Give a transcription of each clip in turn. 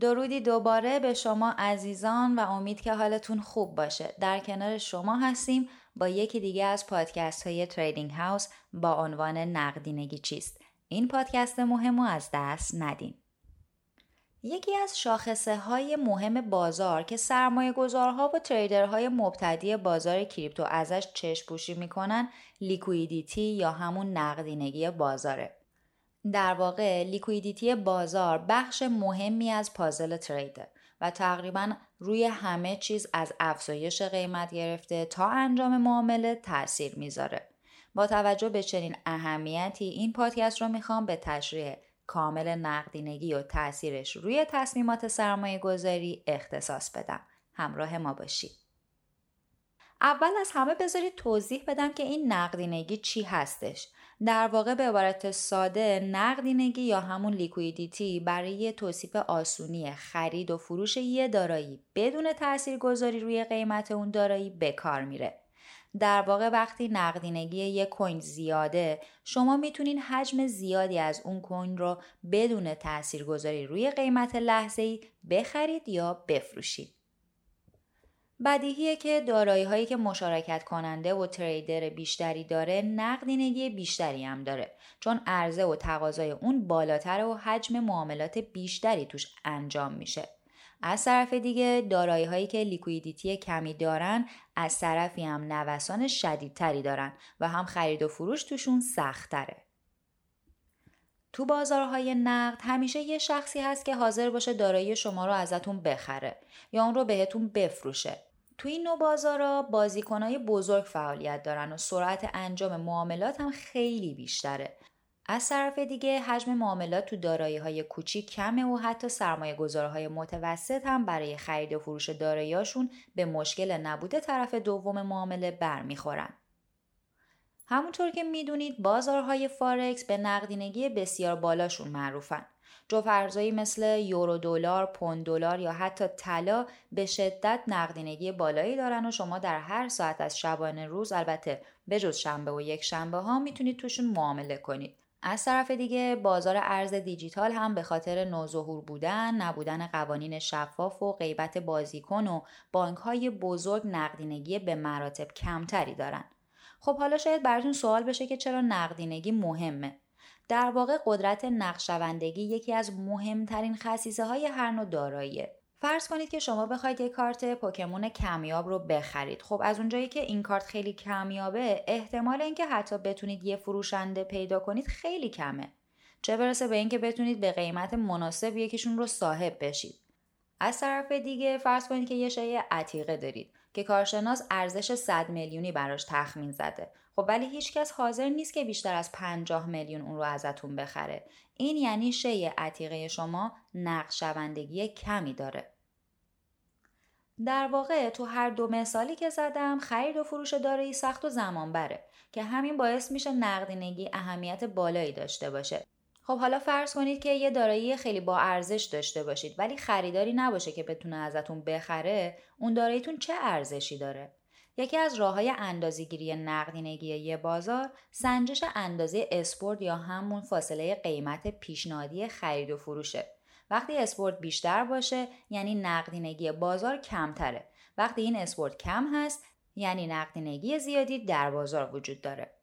درودی دوباره به شما عزیزان و امید که حالتون خوب باشه. در کنار شما هستیم با یکی دیگه از پادکست های Trading House با عنوان نقدینگی چیست. این پادکست مهم رو از دست ندین. یکی از شاخصه های مهم بازار که سرمایه گذارها و trader های مبتدی بازار crypto ازش چشم پوشی می‌کنن liquidity یا همون نقدینگی بازاره. در واقع لیکویدیتی بازار بخش مهمی از پازل تریده و تقریبا روی همه چیز از افزایش قیمت گرفته تا انجام معامله تاثیر می‌ذاره. با توجه به چنین اهمیتی این پادکست رو می‌خوام به تشریح کامل نقدینگی و تاثیرش روی تصمیمات سرمایه گذاری اختصاص بدم. همراه ما باشید. اول از همه بذارید توضیح بدم که این نقدینگی چی هستش. در واقع به عبارت ساده نقدینگی یا همون لیکویدیتی برای توصیف آسونی خرید و فروش یه دارایی بدون تاثیرگذاری روی قیمت اون دارایی به کار میره. در واقع وقتی نقدینگی یک کوین زیاده شما می‌تونین حجم زیادی از اون کوین رو بدون تاثیرگذاری روی قیمت لحظه ای بخرید یا بفروشید. بدیهیه که دارایی هایی که مشارکت کننده و تریدر بیشتری داره نقدینگی بیشتری هم داره چون عرضه و تقاضای اون بالاتر و حجم معاملات بیشتری توش انجام میشه از طرف دیگه دارایی هایی که لیکویدیتی کمی دارن از طرفی هم نوسان شدیدتری دارن و هم خرید و فروش توشون سختره. تو بازارهای نقد همیشه یه شخصی هست که حاضر باشه دارایی شما رو ازتون بخره یا اون رو بهتون بفروشه. تو این نوع بازارها بازیکنهای بزرگ فعالیت دارن و سرعت انجام معاملات هم خیلی بیشتره از طرف دیگه حجم معاملات تو دارایی های کوچیک کمه و حتی سرمایه گذارهای متوسط هم برای خرید و فروش داراییاشون به مشکل نبوده طرف دوم معامله برمیخورن. همونطور که می‌دونید بازارهای فارکس به نقدینگی بسیار بالاشون معروفن. جفرزایی مثل یورو دلار، پوند دلار یا حتی طلا به شدت نقدینگی بالایی دارن و شما در هر ساعت از شبانه روز البته بجز شنبه و یک شنبه ها می‌تونید توشون معامله کنید. از طرف دیگه بازار ارز دیجیتال هم به خاطر نوظهور بودن، نبودن قوانین شفاف و غیبت بازیکن و بانک های بزرگ نقدینگی به مراتب کمتری دارن. خب حالا شاید براتون سوال بشه که چرا نقدینگی مهمه؟ در واقع قدرت نقشوندگی یکی از مهمترین خصیصه های هر نوع داراییه. فرض کنید که شما بخواید یک کارت پوکمون کمیاب رو بخرید خب از اونجایی که این کارت خیلی کمیابه احتمال اینکه حتی بتونید یه فروشنده پیدا کنید خیلی کمه چه برسه به اینکه بتونید به قیمت مناسب یکیشون رو صاحب بشید از طرف دیگه فرض کنید که یه شای عتیقه دارید که کارشناس ارزش 100 میلیونی براش تخمین زده. خب ولی هیچکس حاضر نیست که بیشتر از 50 میلیون اون رو ازتون بخره. این یعنی شی عتیقه شما نقشوندگی کمی داره. در واقع تو هر دو مثالی که زدم خرید و فروش دارایی سخت و زمان بره که همین باعث میشه نقدینگی اهمیت بالایی داشته باشه. خب حالا فرض کنید که یه دارایی خیلی با ارزش داشته باشید ولی خریداری نباشه که بتونه ازتون بخره اون داراییتون چه ارزشی داره؟ یکی از راه های اندازهگیری نقدینگی یه بازار سنجش اندازه اسپورت یا همون فاصله قیمت پیشنهادی خرید و فروشه. وقتی اسپورت بیشتر باشه یعنی نقدینگی بازار کمتره. وقتی این اسپورت کم هست یعنی نقدینگی زیادی در بازار وجود داره.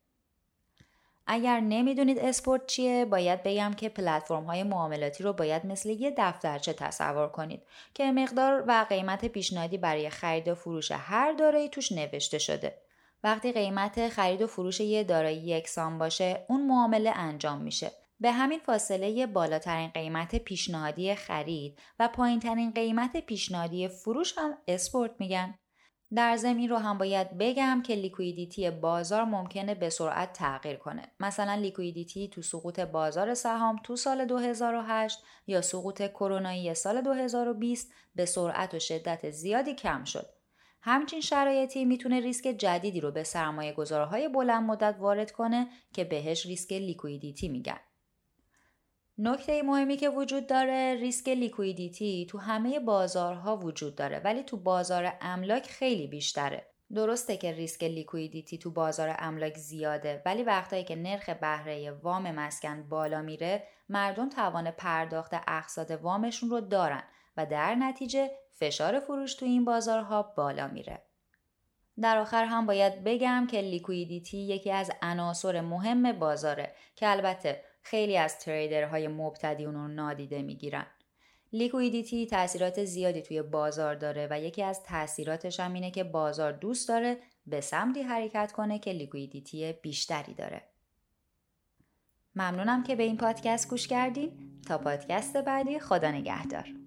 اگر نمی‌دونید اسپورت چیه باید بگم که پلتفرم های معاملاتی رو باید مثل یه دفترچه تصور کنید که مقدار و قیمت پیشنهادی برای خرید و فروش هر دارایی توش نوشته شده. وقتی قیمت خرید و فروش یه دارایی یکسان باشه اون معامله انجام میشه. به همین فاصله بالاترین قیمت پیشنهادی خرید و پایینترین قیمت پیشنهادی فروش هم اسپورت میگن. در ضمن این رو هم باید بگم که liquidity بازار ممکنه به سرعت تغییر کنه. مثلا liquidity تو سقوط بازار سهام تو سال 2008 یا سقوط کرونایی سال 2020 به سرعت و شدت زیادی کم شد. همچین شرایطی می‌تونه ریسک جدیدی رو به سرمایه گذارهای بلند مدت وارد کنه که بهش ریسک liquidity میگن. نکته مهمی که وجود داره ریسک liquidity تو همه بازارها وجود داره ولی تو بازار املاک خیلی بیشتره. درسته که ریسک liquidity تو بازار املاک زیاده ولی وقتایی که نرخ بهره وام مسکن بالا میره مردم توان پرداخت اقساط وامشون رو ندارن و در نتیجه فشار فروش تو این بازارها بالا میره. در آخر هم باید بگم که liquidity یکی از عناصر مهم بازاره که البته خیلی از trader های مبتدی اون رو نادیده می‌گیرن. liquidity تاثیرات زیادی توی بازار داره و یکی از تاثیراتش هم اینه که بازار دوست داره به سمتی حرکت کنه که لیکویدیتی بیشتری داره. ممنونم که به این پادکست گوش کردین تا پادکست بعدی خدا نگهدار